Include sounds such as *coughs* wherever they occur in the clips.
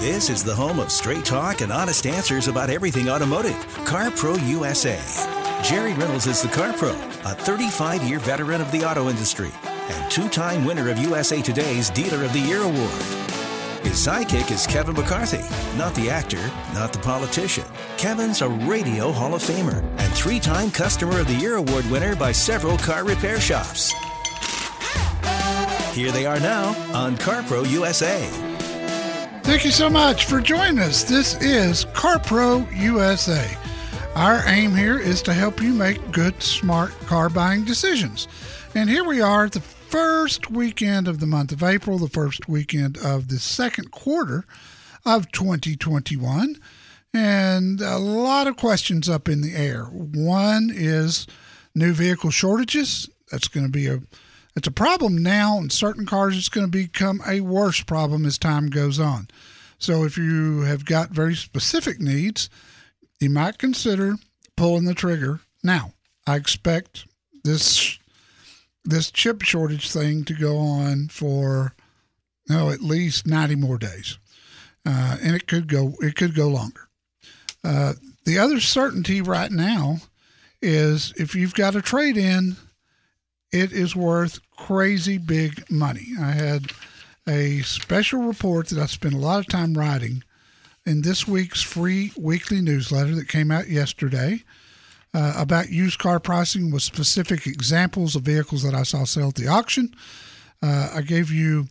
This is the home of straight talk and honest answers about everything automotive. CarPro USA. Jerry Reynolds is the CarPro, a 35 year veteran of the auto industry and two time winner of USA Today's Dealer of the Year award. His sidekick is Kevin McCarthy, not the actor, not the politician. Kevin's a radio Hall of Famer and three time Customer of the Year award winner by several car repair shops. Here they are now on CarPro USA. Thank you so much for joining us. This is CarPro USA. Our aim here is to help you make good, smart car buying decisions. And here we are at the first weekend of the month of April, the first weekend of the second quarter of 2021. And a lot of questions up in the air. One is new vehicle shortages. That's going to be a it's a problem now in certain cars. It's going to become a worse problem as time goes on. So if you have got very specific needs, you might consider pulling the trigger now. I expect this this chip shortage thing to go on for no at least 90 more days uh, and it could go it could go longer uh, the other certainty right now is if you've got a trade in it is worth crazy big money. I had a special report that I spent a lot of time writing in this week's free weekly newsletter that came out yesterday uh, about used car pricing with specific examples of vehicles that I saw sell at the auction. Uh, I gave you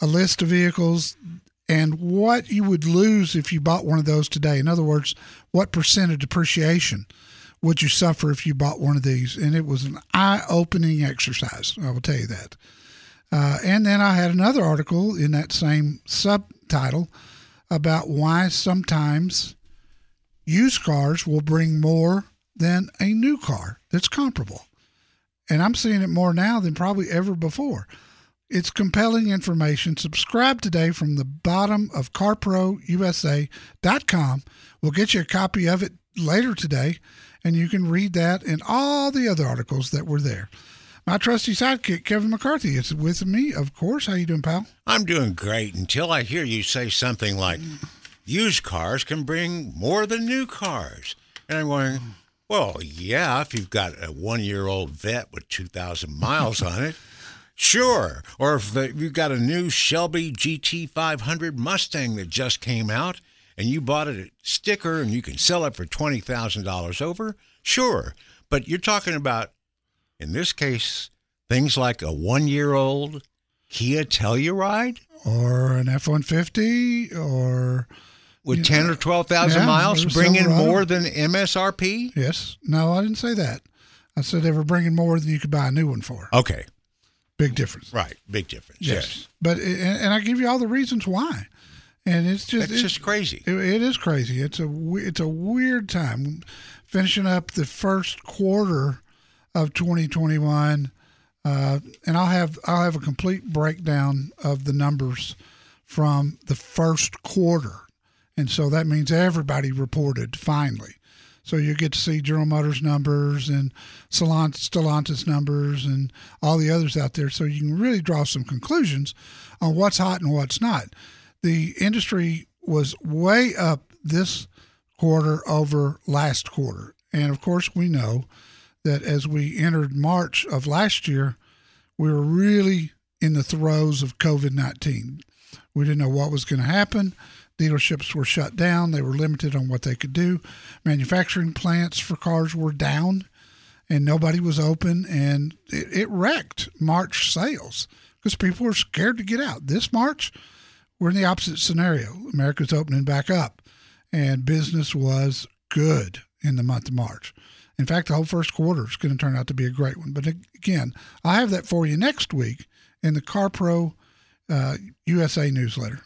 a list of vehicles and what you would lose if you bought one of those today. In other words, what percent of depreciation would you suffer if you bought one of these? And it was an eye opening exercise, I will tell you that. Uh, and then I had another article in that same subtitle about why sometimes used cars will bring more than a new car that's comparable. And I'm seeing it more now than probably ever before. It's compelling information. Subscribe today from the bottom of carprousa.com. We'll get you a copy of it later today and you can read that and all the other articles that were there. My trusty sidekick, Kevin McCarthy, is with me, of course. How you doing, pal? I'm doing great until I hear you say something like, used cars can bring more than new cars. And I'm going, well, yeah, if you've got a one-year-old Vette with 2,000 miles on it, sure. Or if you've got a new Shelby GT500 Mustang that just came out, and you bought it at sticker and you can sell it for $20,000 over, sure. But you're talking about, in this case, things like a one year old Kia Telluride? Or an F 150 or. With 10 know, or 12,000 yeah, miles, bringing more than MSRP? Yes. No, I didn't say that. I said they were bringing more than you could buy a new one for. Okay. Big difference. Right. Big difference. Yes. yes. But, and I give you all the reasons why and it's just it's just crazy. It, it is crazy. It's a it's a weird time. Finishing up the first quarter of 2021, uh, and I'll have I'll have a complete breakdown of the numbers from the first quarter, and so that means everybody reported finally. So you get to see General Motors numbers and Stellantis numbers and all the others out there, so you can really draw some conclusions on what's hot and what's not the industry was way up this quarter over last quarter. And of course, we know that as we entered March of last year, we were really in the throes of COVID 19. We didn't know what was going to happen, Dealerships were shut down. They were limited on what they could do. Manufacturing plants for cars were down and nobody was open. And it, it wrecked March sales because people were scared to get out. This March, we're in the opposite scenario. America's opening back up and business was good in the month of March. In fact, the whole first quarter is going to turn out to be a great one. But again, I have that for you next week in the CarPro uh, USA newsletter.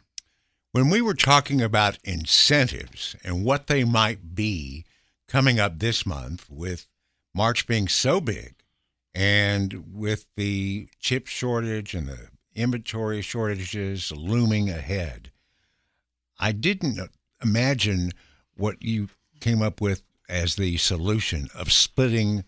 When we were talking about incentives and what they might be coming up this month, with March being so big and with the chip shortage and the inventory shortages looming ahead, I didn't imagine what you came up with as the solution of splitting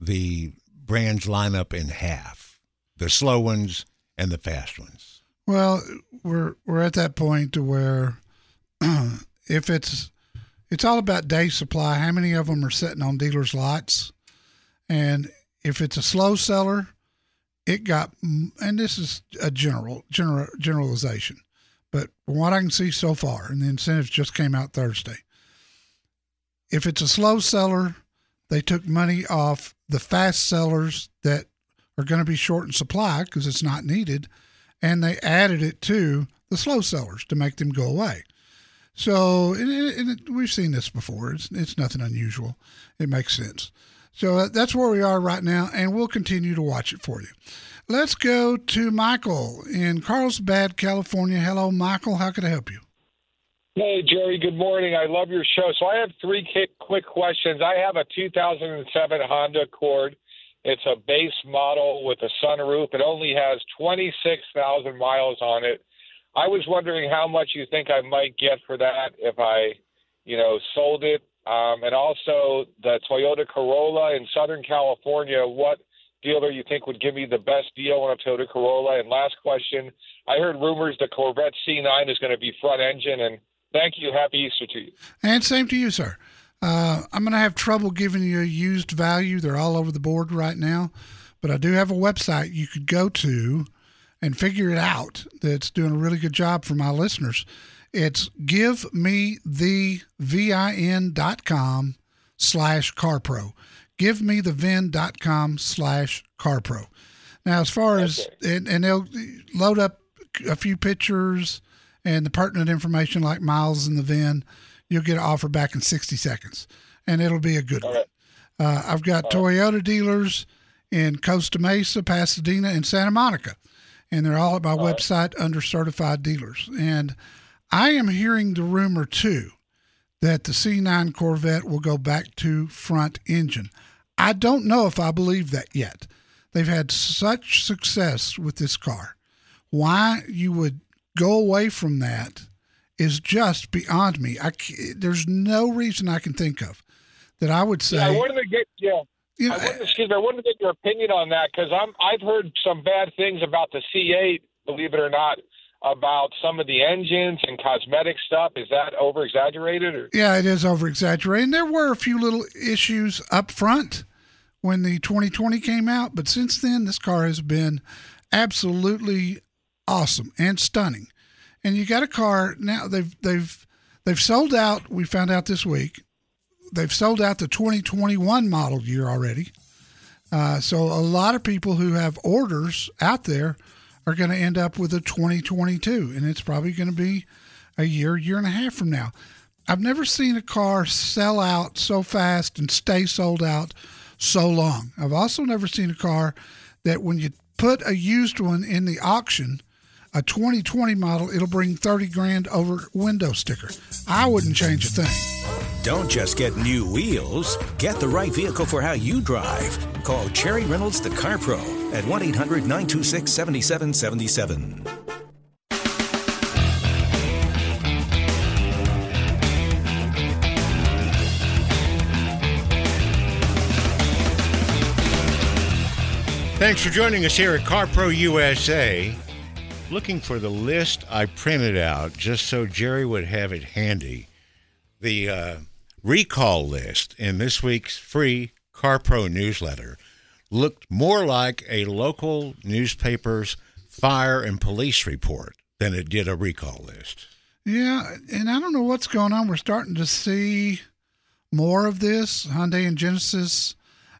the brands lineup in half the slow ones and the fast ones. Well, we're we're at that point to where *clears throat* if it's it's all about day supply, how many of them are sitting on dealers' lots, and if it's a slow seller, it got and this is a general general generalization, but from what I can see so far, and the incentives just came out Thursday. If it's a slow seller, they took money off the fast sellers that are going to be short in supply because it's not needed and they added it to the slow sellers to make them go away. So, and and we've seen this before. It's, it's nothing unusual. It makes sense. So uh, that's where we are right now, and we'll continue to watch it for you. Let's go to Michael in Carlsbad, California. Hello, Michael. How can I help you? Hey, Jerry. Good morning. I love your show. So I have three quick questions. I have a 2007 Honda Accord it's a base model with a sunroof. It only has 26,000 miles on it. I was wondering how much you think I might get for that if I, you know, sold it. Um, and also the Toyota Corolla in Southern California. What dealer you think would give me the best deal on a Toyota Corolla? And last question, I heard rumors the Corvette C9 is going to be front engine. And thank you. Happy Easter to you. And same to you, sir. Uh, I'm going to have trouble giving you a used value. They're all over the board right now. But I do have a website you could go to and figure it out that's doing a really good job for my listeners. It's give me the givemethevin.com slash carpro. Givemethevin.com slash carpro. Now, as far as, and, and they'll load up a few pictures and the pertinent information like miles in the VIN you'll get an offer back in 60 seconds, and it'll be a good one. Uh, I've got Toyota dealers in Costa Mesa, Pasadena, and Santa Monica, and they're all at my all website right. under certified dealers. And I am hearing the rumor too that the C9 Corvette will go back to front engine. I don't know if I believe that yet. They've had such success with this car. Why you would go away from that is just beyond me. I there's no reason I can think of that I would say. Yeah, I wanted to get yeah. You know, I wanted, eh excuse me, I wanted to get your opinion on that because I'm I've heard some bad things about the C8. Believe it or not, about some of the engines and cosmetic stuff. Is that over exaggerated? Or? Yeah, it is over exaggerated. There were a few little issues up front when the 2020 came out, but since then, this car has been absolutely awesome and stunning and you got a car now. They've they've they've sold out. We found out this week. They've sold out the 2021 model year already. Uh, so a lot of people who have orders out there are going to end up with a 2022, and it's probably going to be a year, year and a half from now. I've never seen a car sell out so fast and stay sold out so long. I've also never seen a car that when you put a used one in the auction, a 2020 model, it'll bring 30 grand over window sticker. I wouldn't change a thing. Don't just get new wheels, get the right vehicle for how you drive. Call Jerry Reynolds, the Car Pro, at 1 800 926 7777. Thanks for joining us here at CarPro USA looking for the list I printed out just so Jerry would have it handy. The uh, recall list in this week's free CarPro newsletter looked more like a local newspaper's fire and police report than it did a recall list. Yeah, and I don't know what's going on. We're starting to see more of this. Hyundai and Genesis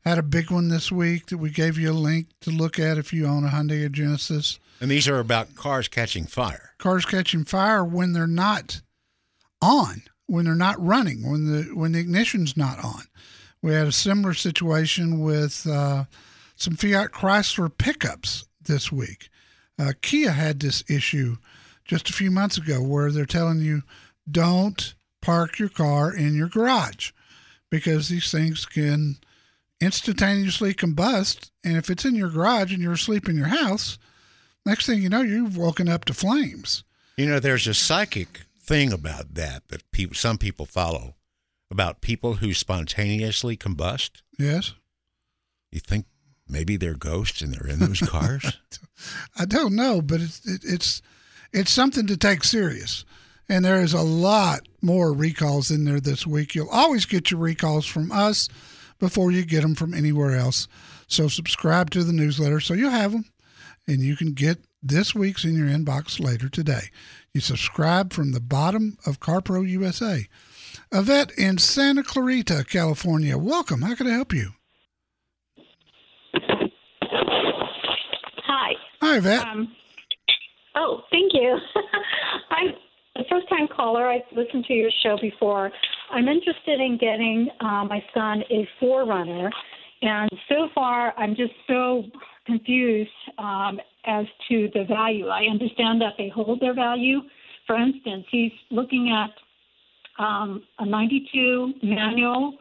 had a big one this week that we gave you a link to look at if you own a Hyundai or Genesis. And these are about cars catching fire. Cars catching fire when they're not on, when they're not running, when the when the ignition's not on. We had a similar situation with uh, some Fiat Chrysler pickups this week. Uh, Kia had this issue just a few months ago where they're telling you don't park your car in your garage because these things can instantaneously combust. And if it's in your garage and you're asleep in your house, next thing you know, you've woken up to flames. You know, there's a psychic thing about that that people, some people follow about people who spontaneously combust. Yes. You think maybe they're ghosts and they're in those cars? *laughs* I don't know, but it's it, it's it's something to take serious. And there is a lot more recalls in there this week. You'll always get your recalls from us before you get them from anywhere else. So subscribe to the newsletter so you'll have them and you can get this week's in your inbox later today. You subscribe from the bottom of CarPro USA. Yvette in Santa Clarita, California. Welcome. How can I help you? Hi. Hi, Yvette. Um, oh, thank you. *laughs* I'm a first time caller. I've listened to your show before. I'm interested in getting uh, my son a 4Runner, and so far I'm just so confused um, as to the value. I understand that they hold their value. For instance, he's looking at um, a 92 manual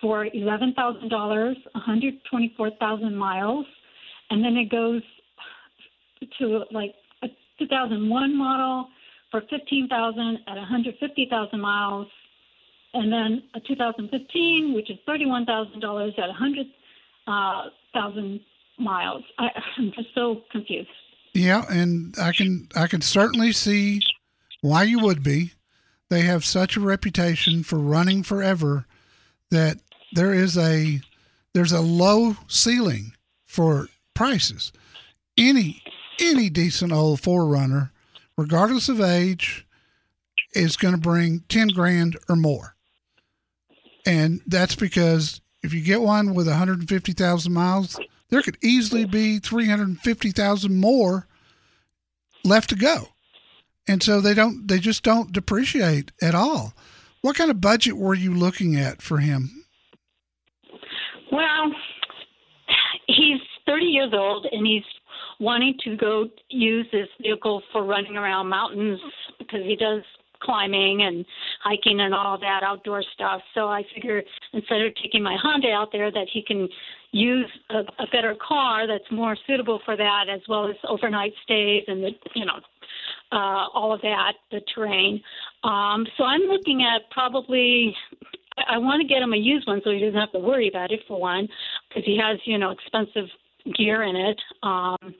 for $11,000, 124,000 miles, and then it goes to like a 2001 model for 15,000 at 150,000 miles, and then a 2015, which is $31,000 at 100,000 miles. I, I'm just so confused. Yeah, and I can I can certainly see why you would be. They have such a reputation for running forever that there is a there's a low ceiling for prices. Any any decent old 4Runner, regardless of age, is going to bring ten grand or more, and that's because if you get one with 150,000 miles, there could easily be 350,000 more left to go. And so they don't they just don't depreciate at all. What kind of budget were you looking at for him? Well, he's 30 years old and he's wanting to go use this vehicle for running around mountains because he does climbing and hiking and all that outdoor stuff. So I figure instead of taking my Honda out there, that he can use a, a better car that's more suitable for that, as well as overnight stays and the you know uh, all of that, the terrain. Um, so I'm looking at probably. I want to get him a used one so he doesn't have to worry about it for one, because he has you know expensive gear in it. Um,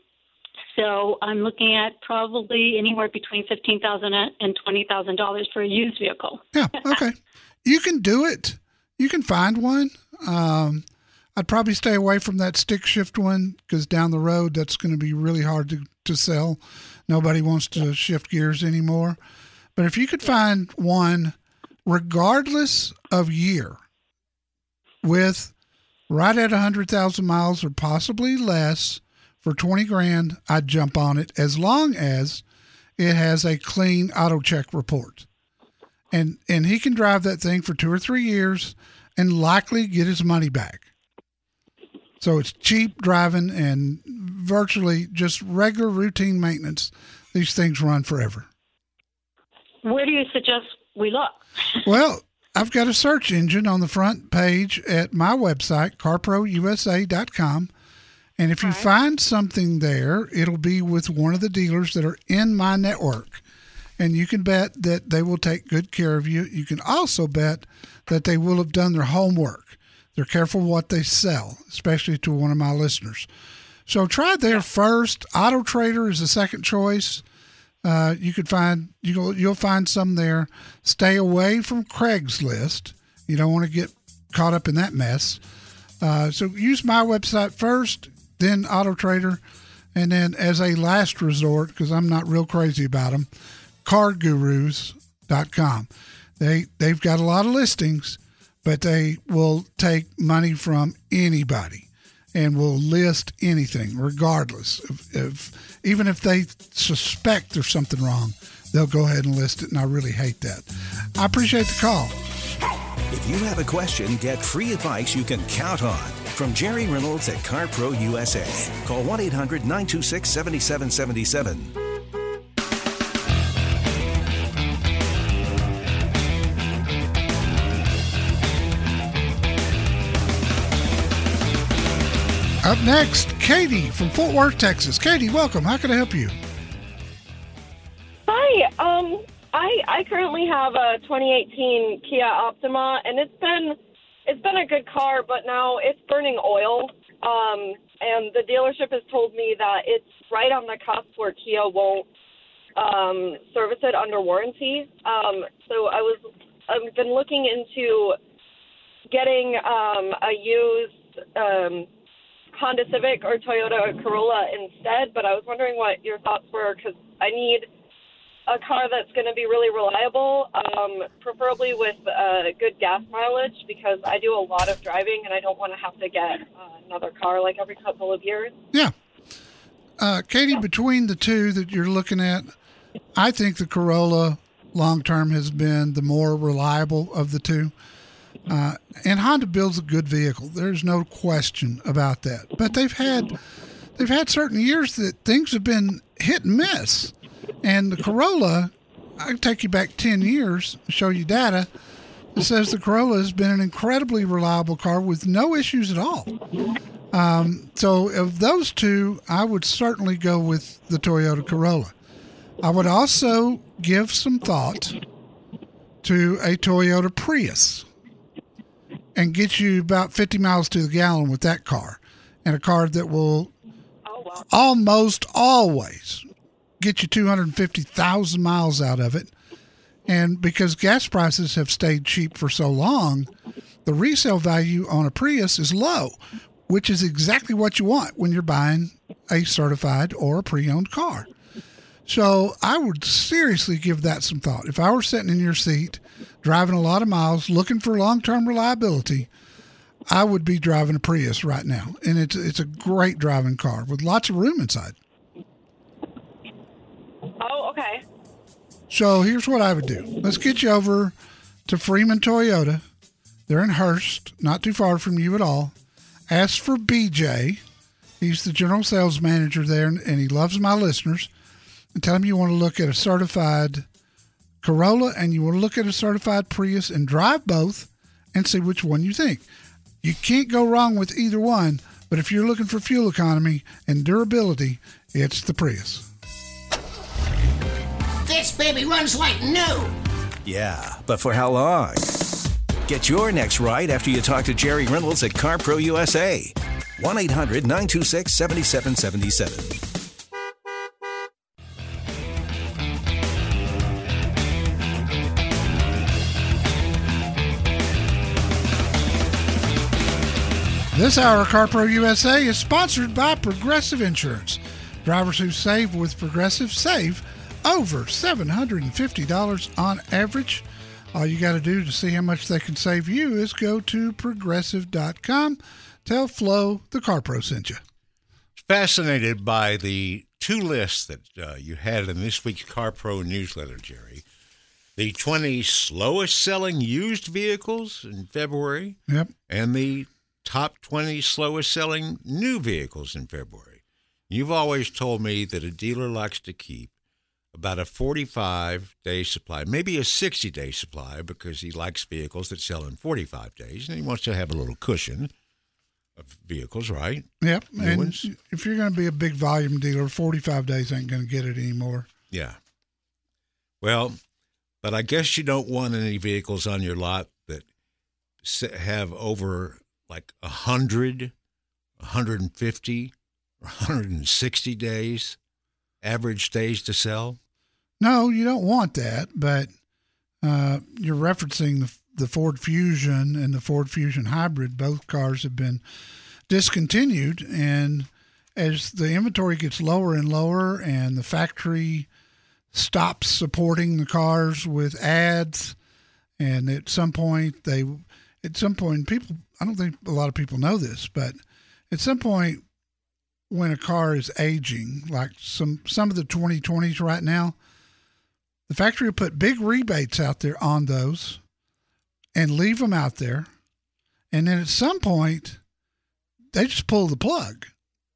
so I'm looking at probably anywhere between fifteen thousand and twenty thousand dollars for a used vehicle. Yeah, okay, *laughs* you can do it. You can find one. Um, I'd probably stay away from that stick shift one because down the road that's going to be really hard to, to sell. Nobody wants to shift gears anymore. But if you could find one, regardless of year, with right at 100,000 miles or possibly less for 20 grand, I'd jump on it as long as it has a clean auto check report. And and he can drive that thing for 2 or 3 years and likely get his money back. So it's cheap driving and virtually just regular routine maintenance. These things run forever. Where do you suggest we look? *laughs* Well, I've got a search engine on the front page at my website, carprousa.com. And if you Right. find something there, it'll be with one of the dealers that are in my network. And you can bet that they will take good care of you. You can also bet that they will have done their homework. They're careful what they sell, especially to one of my listeners. So try there first. Auto Trader is the second choice. Uh, you could find you'll you'll find some there. Stay away from Craigslist. You don't want to get caught up in that mess. Uh, so use my website first, then Auto Trader, and then as a last resort, because I'm not real crazy about them, Car Gurus freemantoyota.com. They they've got a lot of listings, but they will take money from anybody and will list anything regardless of, of even if they suspect there's something wrong, they'll go ahead and list it and I really hate that. I appreciate the call. If you have a question, get free advice you can count on. From Jerry Reynolds at CarPro USA. Call 1 800 926 7777. Up next, Katie from Fort Worth, Texas. Katie, welcome. How can I help you? Hi. Um, I I currently have a 2018 Kia Optima, and it's been it's been a good car, but now it's burning oil. Um, and the dealership has told me that it's right on the cusp where Kia won't um, service it under warranty. Um, so I was I've been looking into getting um, a used um, Honda Civic or Toyota Corolla instead, but I was wondering what your thoughts were because I need a car that's going to be really reliable, um, preferably with uh, good gas mileage because I do a lot of driving and I don't want to have to get uh, another car like every couple of years. Yeah. Uh, Katie, between the two that you're looking at, I think the Corolla long term has been the more reliable of the two. Uh, and Honda builds a good vehicle. There's no question about that. But they've had they've had certain years that things have been hit and miss. And the Corolla, I can take you back ten years, show you data that says the Corolla has been an incredibly reliable car with no issues at all. Um, so of those two, I would certainly go with the Toyota Corolla. I would also give some thought to a Toyota Prius and get you about 50 miles to the gallon with that car and a car that will almost always get you 250,000 miles out of it. And because gas prices have stayed cheap for so long, the resale value on a Prius is low, which is exactly what you want when you're buying a certified or a pre owned car. So I would seriously give that some thought. If I were sitting in your seat, driving a lot of miles, looking for long term reliability, I would be driving a Prius right now. And it's it's a great driving car with lots of room inside. Oh, okay. So here's what I would do. Let's get you over to Freeman Toyota. They're in Hurst, not too far from you at all. Ask for BJ. He's the general sales manager there, and he loves my listeners. And tell him you want to look at a certified Corolla and you want to look at a certified Prius and drive both and see which one you think. You can't go wrong with either one, but if you're looking for fuel economy and durability, it's the Prius. This baby runs like new. Yeah, but for how long? Get your next ride after you talk to Jerry Reynolds at CarPro USA. 1 800 926 7777. This hour of CarPro USA is sponsored by Progressive Insurance. Drivers who save with Progressive save over $750 on average. All you got to do to see how much they can save you is go to progressive.com. Tell Flo the car pro sent you. Fascinated by the two lists that uh, you had in this week's Car Pro newsletter, Jerry. The 20 slowest selling used vehicles in February. Yep. And the top 20 slowest selling new vehicles in February. You've always told me that a dealer likes to keep about a 45 day supply, maybe a 60 day supply, because he likes vehicles that sell in 45 days and he wants to have a little cushion of vehicles, right? Yep. New and ones? if you're going to be a big volume dealer, 45 days ain't going to get it anymore. Yeah. Well, but I guess you don't want any vehicles on your lot that have over like 100, 150, or 160 days average days to sell. No, you don't want that, but uh, you're referencing the, the Ford Fusion and the Ford Fusion Hybrid. Both cars have been discontinued, and as the inventory gets lower and lower, and the factory stops supporting the cars with ads, and at some point they, at some point people, I don't think a lot of people know this, but at some point when a car is aging, like some some of the 2020s right now, the factory will put big rebates out there on those and leave them out there. And then at some point, they just pull the plug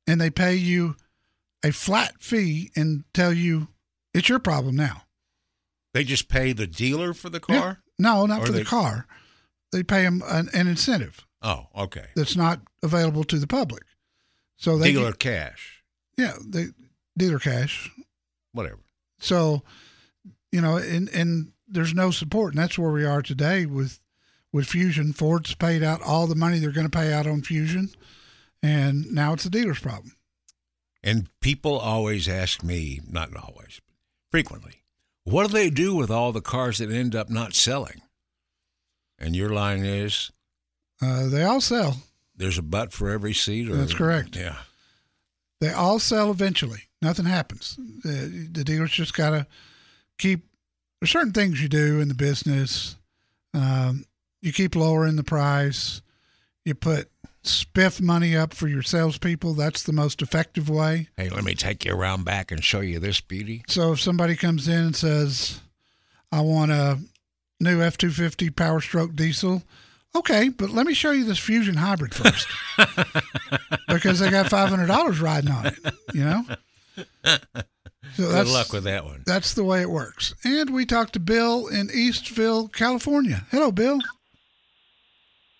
and they pay you a flat fee and tell you it's your problem now. They just pay the dealer for the car? Yeah. No, not Or for they- the car. They pay them an, an incentive Oh, okay. that's not available to the public. So they dealer cash, yeah, they dealer cash. whatever. So, you know, and and there's no support, and that's where we are today with with Fusion. Ford's paid out all the money they're going to pay out on Fusion, and now it's the dealer's problem. And people always ask me, not always, but frequently, what do they do with all the cars that end up not selling? And your line is, Uh, they all sell. there's a butt for every seat. Or, That's correct. Yeah. They all sell eventually. Nothing happens. The, the dealers just got to keep. There's certain things you do in the business. Um, you keep lowering the price. You put spiff money up for your salespeople. That's the most effective way. Hey, let me take you around back and show you this beauty. So if somebody comes in and says, "I want a new F two fifty Power Stroke diesel," okay, but let me show you this Fusion hybrid first, *laughs* because they got five hundred dollars riding on it. You know. *laughs* So Good luck with that one. That's the way it works. And we talked to Bill in Eastvale, California. Hello, Bill.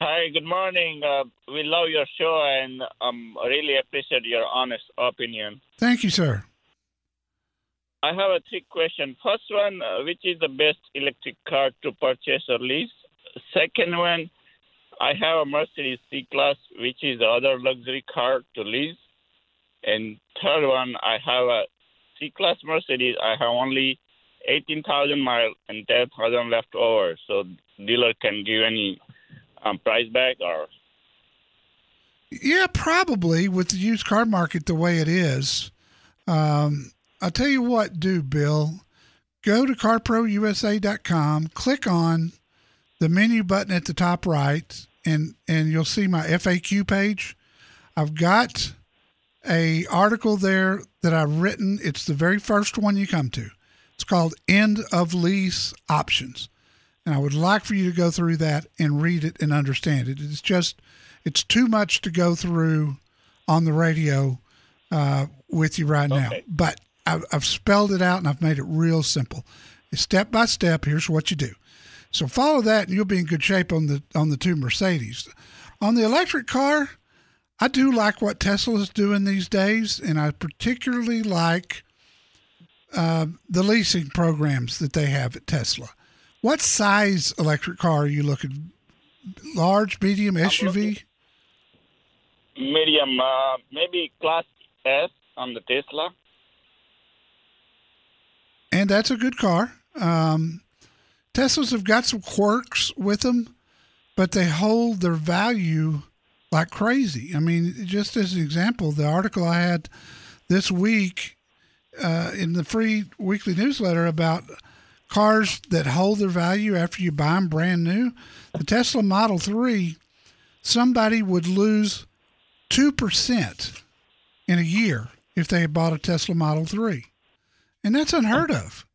Hi, good morning. Uh, we love your show and um, really appreciate your honest opinion. Thank you, sir. I have a three question. First one, uh, which is the best electric car to purchase or lease? Second one, I have a Mercedes C-Class, which is the other luxury car to lease. And third one, I have a C-Class Mercedes. I have only 18,000 miles and 10,000 left over. So dealer can give any um, price back or Yeah, probably with the used car market the way it is. Um, I'll tell you what, do Bill. Go to carprousa.com, click on the menu button at the top right, and and you'll see my FAQ page. I've got a article there that I've written. It's the very first one you come to. It's called End of Lease Options. And I would like for you to go through that and read it and understand it. It's just, it's too much to go through on the radio uh, with you right now. But I've, I've spelled it out and I've made it real simple. Step by step, here's what you do. So follow that and you'll be in good shape on the on the two Mercedes. On the electric car, I do like what Tesla's doing these days, and I particularly like uh, the leasing programs that they have at Tesla. What size electric car are you looking? Large, medium, SUV? medium, uh, maybe class S on the Tesla. and that's a good car. Um, Teslas have got some quirks with them, but they hold their value like crazy. I mean, just as an example, the article I had this week uh, in the free weekly newsletter about cars that hold their value after you buy them brand new, the Tesla Model 3, somebody would lose 2% in a year if they had bought a Tesla Model 3 and that's unheard of.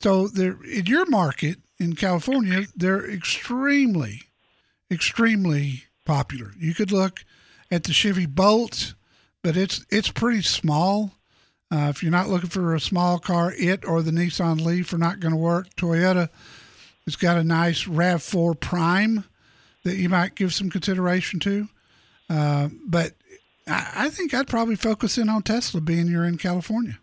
So in your market in California, they're extremely, extremely popular. You could look at the Chevy Bolt, but it's it's pretty small. Uh, if you're not looking for a small car, it or the Nissan Leaf are not going to work. Toyota has got a nice Rav4 Prime that you might give some consideration to. Uh, but I, I think I'd probably focus in on Tesla, being you're in California.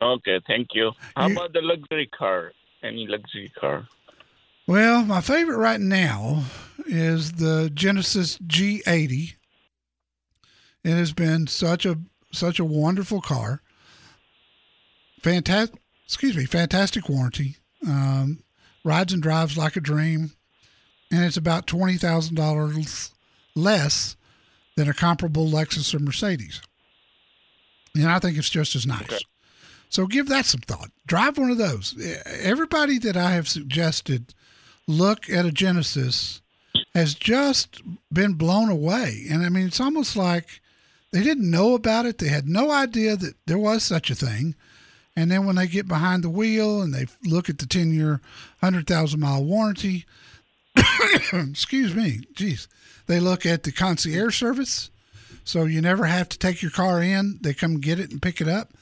Okay, thank you. How You- about the luxury car? Any luxury car? Well, my favorite right now is the Genesis G80. It has been such a such a wonderful car. Fantastic, excuse me, fantastic warranty. Um, rides and drives like a dream, and it's about twenty thousand dollars less than a comparable Lexus or Mercedes. And I think it's just as nice. So give that some thought. Drive one of those. Everybody that I have suggested look at a Genesis has just been blown away. And I mean, it's almost like they didn't know about it. They had no idea that there was such a thing. And then when they get behind the wheel and they look at the 10 year, 100,000 mile warranty, *coughs* excuse me, geez, they look at the concierge service. So you never have to take your car in. They come get it and pick it up.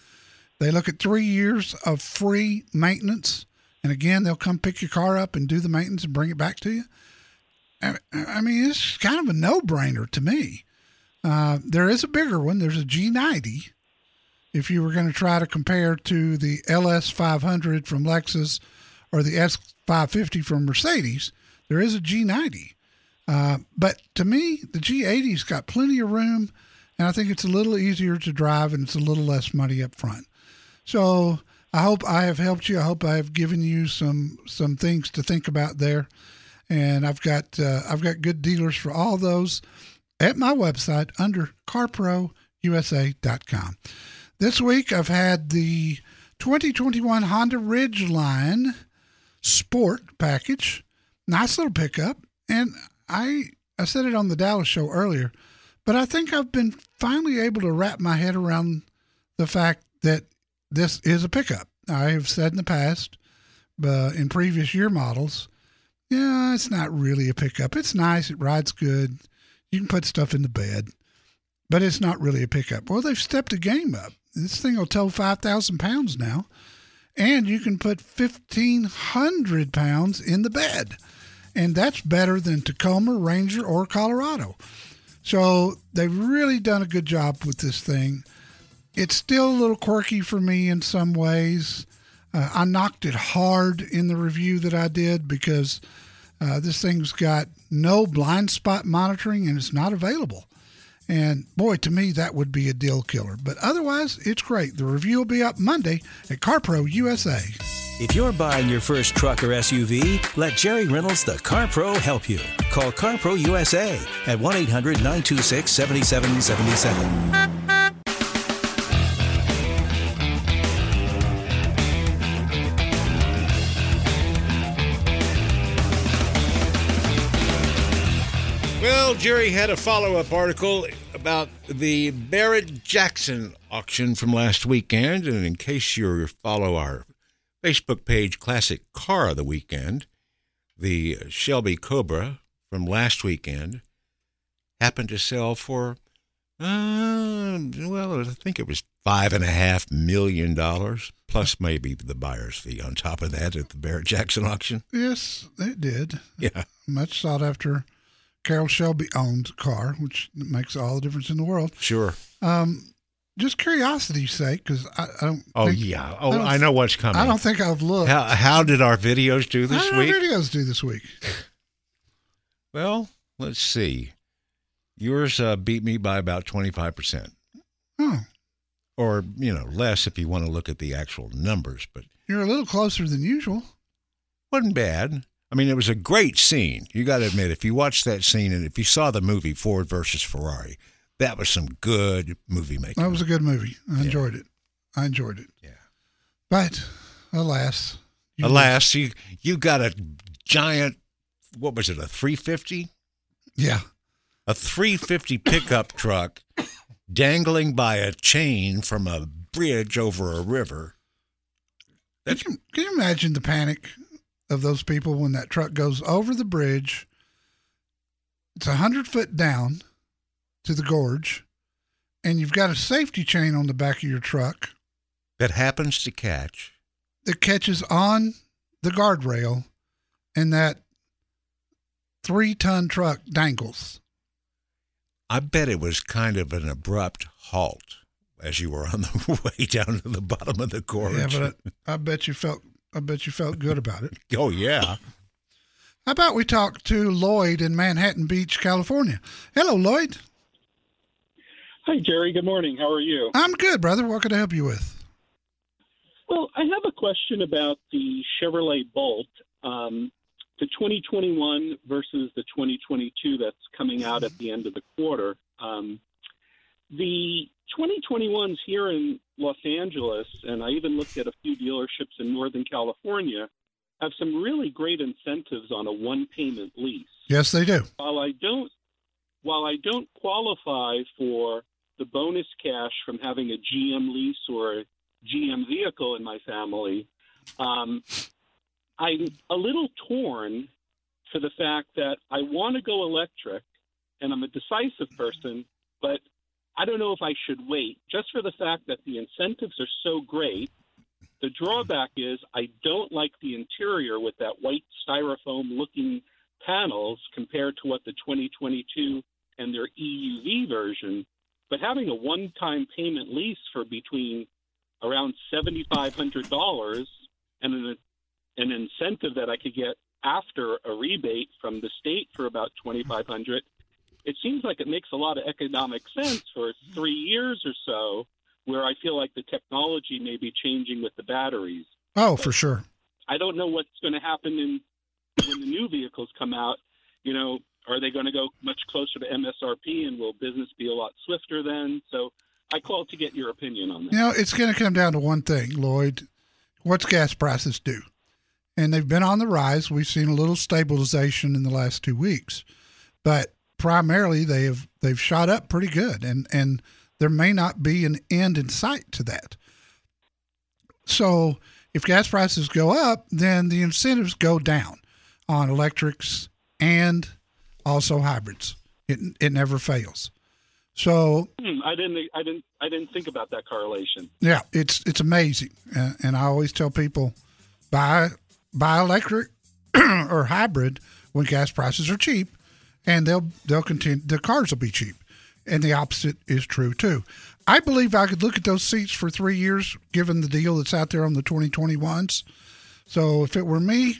They look at three years of free maintenance. And again, they'll come pick your car up and do the maintenance and bring it back to you. I mean, it's kind of a no brainer to me. Uh, there is a bigger one. There's a G90. If you were going to try to compare to the LS 500 from Lexus or the S 550 from Mercedes, there is a G90. Uh, but to me, the G80's got plenty of room, and I think it's a little easier to drive and it's a little less money up front. So I hope I have helped you. I hope I have given you some some things to think about there, and I've got uh, I've got good dealers for all those at my website under CarProUSA.com. This week I've had the 2021 Honda Ridgeline Sport package, nice little pickup, and I I said it on the Dallas show earlier, but I think I've been finally able to wrap my head around the fact that this is a pickup. I have said in the past, uh, in previous year models, yeah, it's not really a pickup. It's nice. It rides good. You can put stuff in the bed, but it's not really a pickup. Well, they've stepped the game up. This thing will tow 5,000 pounds now, and you can put 1,500 pounds in the bed. And that's better than Tacoma, Ranger, or Colorado. So they've really done a good job with this thing. It's still a little quirky for me in some ways. Uh, I knocked it hard in the review that I did because uh, this thing's got no blind spot monitoring and it's not available. And boy, to me, that would be a deal killer. But otherwise, it's great. The review will be up Monday at CarPro USA. If you're buying your first truck or SUV, let Jerry Reynolds, the Car Pro, help you. Call CarPro USA at 1 800 926 7777. Jerry had a follow up article about the Barrett Jackson auction from last weekend. And in case you follow our Facebook page, Classic Car of the Weekend, the Shelby Cobra from last weekend happened to sell for, uh, well, I think it was five and a half million dollars, plus maybe the buyer's fee on top of that at the Barrett Jackson auction. Yes, it did. Yeah. Much sought after Carroll Shelby owned car, which makes all the difference in the world. Sure. Um, just curiosity's sake, because I, I, don't. Oh think, yeah. Oh, I, I, know what's coming. I don't think I've looked. How, how did our videos do this how week? Our videos do this week. well, let's see. Yours uh, beat me by about twenty five percent. Oh. Or you know less if you want to look at the actual numbers, but you're a little closer than usual. wasn't bad. I mean, it was a great scene. You got to admit, if you watched that scene and if you saw the movie Ford versus Ferrari, that was some good movie making. That was a good movie. I yeah. enjoyed it. I enjoyed it. Yeah. But alas, you alas, you you got a giant. What was it? A three fifty? Yeah. A three fifty pickup truck dangling by a chain from a bridge over a river. Can you, can you imagine the panic of those people when that truck goes over the bridge. It's a hundred foot down to the gorge, and you've got a safety chain on the back of your truck that happens to catch that catches on the guardrail, and that three ton truck dangles. I bet it was kind of an abrupt halt as you were on the *laughs* way down to the bottom of the gorge. Yeah, but I, I bet you felt I bet you felt good about it. *laughs* Oh, yeah. How about we talk to Lloyd in Manhattan Beach, California? Hello, Lloyd. Hi, Jerry. Good morning. How are you? I'm good, brother. What can I help you with? Well, I have a question about the Chevrolet Bolt, um, the 2021 versus the 2022 that's coming out at the end of the quarter. Um, the 2021s here in Los Angeles, and I even looked at a few dealerships in Northern California, have some really great incentives on a one payment lease. Yes, they do. While I don't while I don't qualify for the bonus cash from having a GM lease or a GM vehicle in my family, um, I'm a little torn for the fact that I want to go electric and I'm a decisive person, but I don't know if I should wait just for the fact that the incentives are so great. The drawback is I don't like the interior with that white styrofoam looking panels compared to what the 2022 and their EUV version. But having a one time payment lease for between around $7,500 and an, an incentive that I could get after a rebate from the state for about 2500 it seems like it makes a lot of economic sense for three years or so where I feel like the technology may be changing with the batteries. Oh, for sure. I don't know what's going to happen in when the new vehicles come out. You know, are they going to go much closer to MSRP and will business be a lot swifter then? So I called to get your opinion on that. You know, it's going to come down to one thing, Lloyd. What's gas prices do? And they've been on the rise. We've seen a little stabilization in the last two weeks, but primarily they have they've shot up pretty good, and and there may not be an end in sight to that. So if gas prices go up, then the incentives go down on electrics and also hybrids. It it never fails. So hmm, I didn't I didn't I didn't think about that correlation. Yeah, it's it's amazing, and, and I always tell people buy buy electric *clears throat* or hybrid when gas prices are cheap, and they'll they'll continue. The cars will be cheap, and the opposite is true too. I believe I could look at those seats for three years, given the deal that's out there on the 2021s. So if it were me,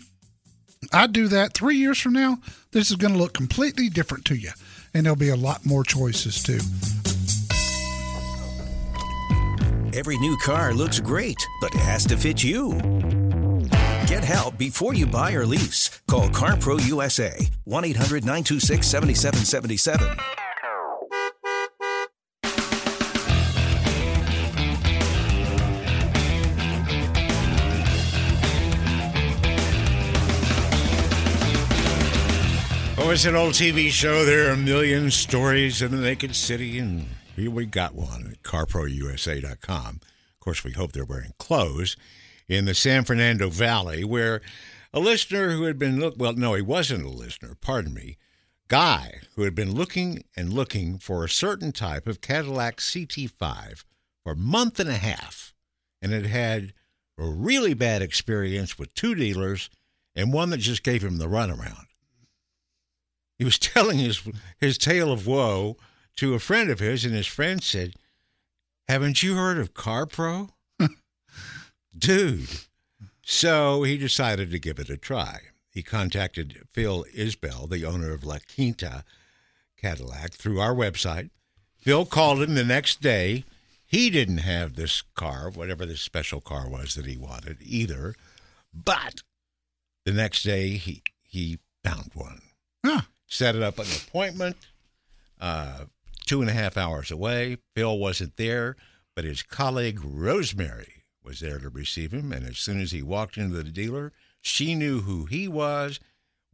I'd do that. Three years from now, this is going to look completely different to you, and there'll be a lot more choices too. Every new car looks great, but it has to fit you. Help before you buy or lease. Call CarPro USA 1 800 926 7777. Oh, it's an old TV show. There are a million stories in the Naked City, and here we got one at carprousa.com. Of course, we hope they're wearing clothes in the San Fernando Valley, where a listener who had been look well, no, he wasn't a listener. Pardon me, guy who had been looking and looking for a certain type of Cadillac CT5 for a month and a half, and had had a really bad experience with two dealers and one that just gave him the runaround. He was *laughs* telling his his tale of woe to a friend of his, and his friend said, "Haven't you heard of CarPro?" Dude. So he decided to give it a try. He contacted Phil Isbell, the owner of La Quinta Cadillac, through our website. Phil called him the next day. He didn't have this car, whatever this special car was that he wanted either. But the next day he he found one. Huh. Set it up an appointment. Uh, two and a half hours away. Phil wasn't there, but his colleague Rosemary was there to receive him, and as soon as he walked into the dealer, she knew who he was,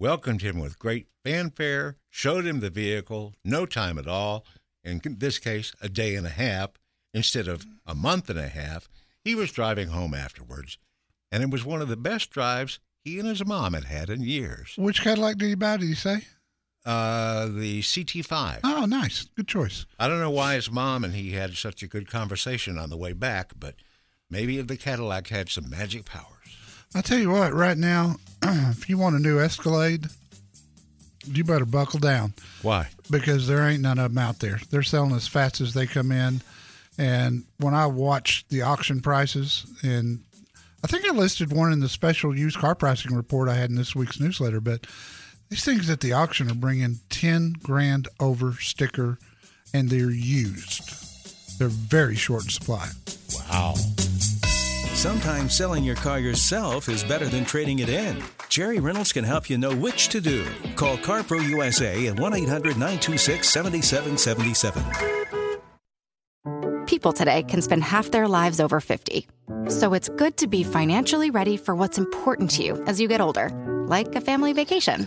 welcomed him with great fanfare, showed him the vehicle, no time at all, in this case, a day and a half instead of a month and a half. He was driving home afterwards, and it was one of the best drives he and his mom had had in years. Which Cadillac did he buy? Did he say? Uh, the CT5. Oh, nice. Good choice. I don't know why his mom and he had such a good conversation on the way back, but maybe the Cadillac had some magic powers. I tell you what, right now, *clears throat* if you want a new Escalade, you better buckle down. Why? Because there ain't none of them out there. They're selling as fast as they come in. And when I watch the auction prices, and I think I listed one in the special used car pricing report I had in this week's newsletter, but these things at the auction are bringing 10 grand over sticker and they're used. They're very short in supply. Wow. Sometimes selling your car yourself is better than trading it in. Jerry Reynolds can help you know which to do. Call CarPro USA at 1 800 926 7777. people today can spend half their lives over 50. So it's good to be financially ready for what's important to you as you get older, like a family vacation.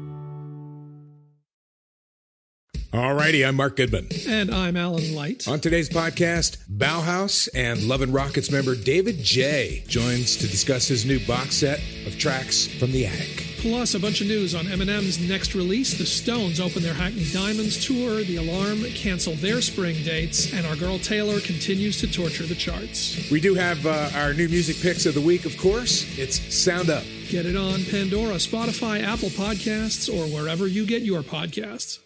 All righty, I'm Mark Goodman. And I'm Alan Light. On today's podcast, Bauhaus and Love and Rockets member David J. joins to discuss his new box set of tracks from the attic. Plus, a bunch of news on Eminem's next release. The Stones open their Hackney Diamonds tour. The Alarm cancel their spring dates. And our girl Taylor continues to torture the charts. We do have uh, our new music picks of the week, of course. It's Sound Up. Get it on Pandora, Spotify, Apple Podcasts, or wherever you get your podcasts.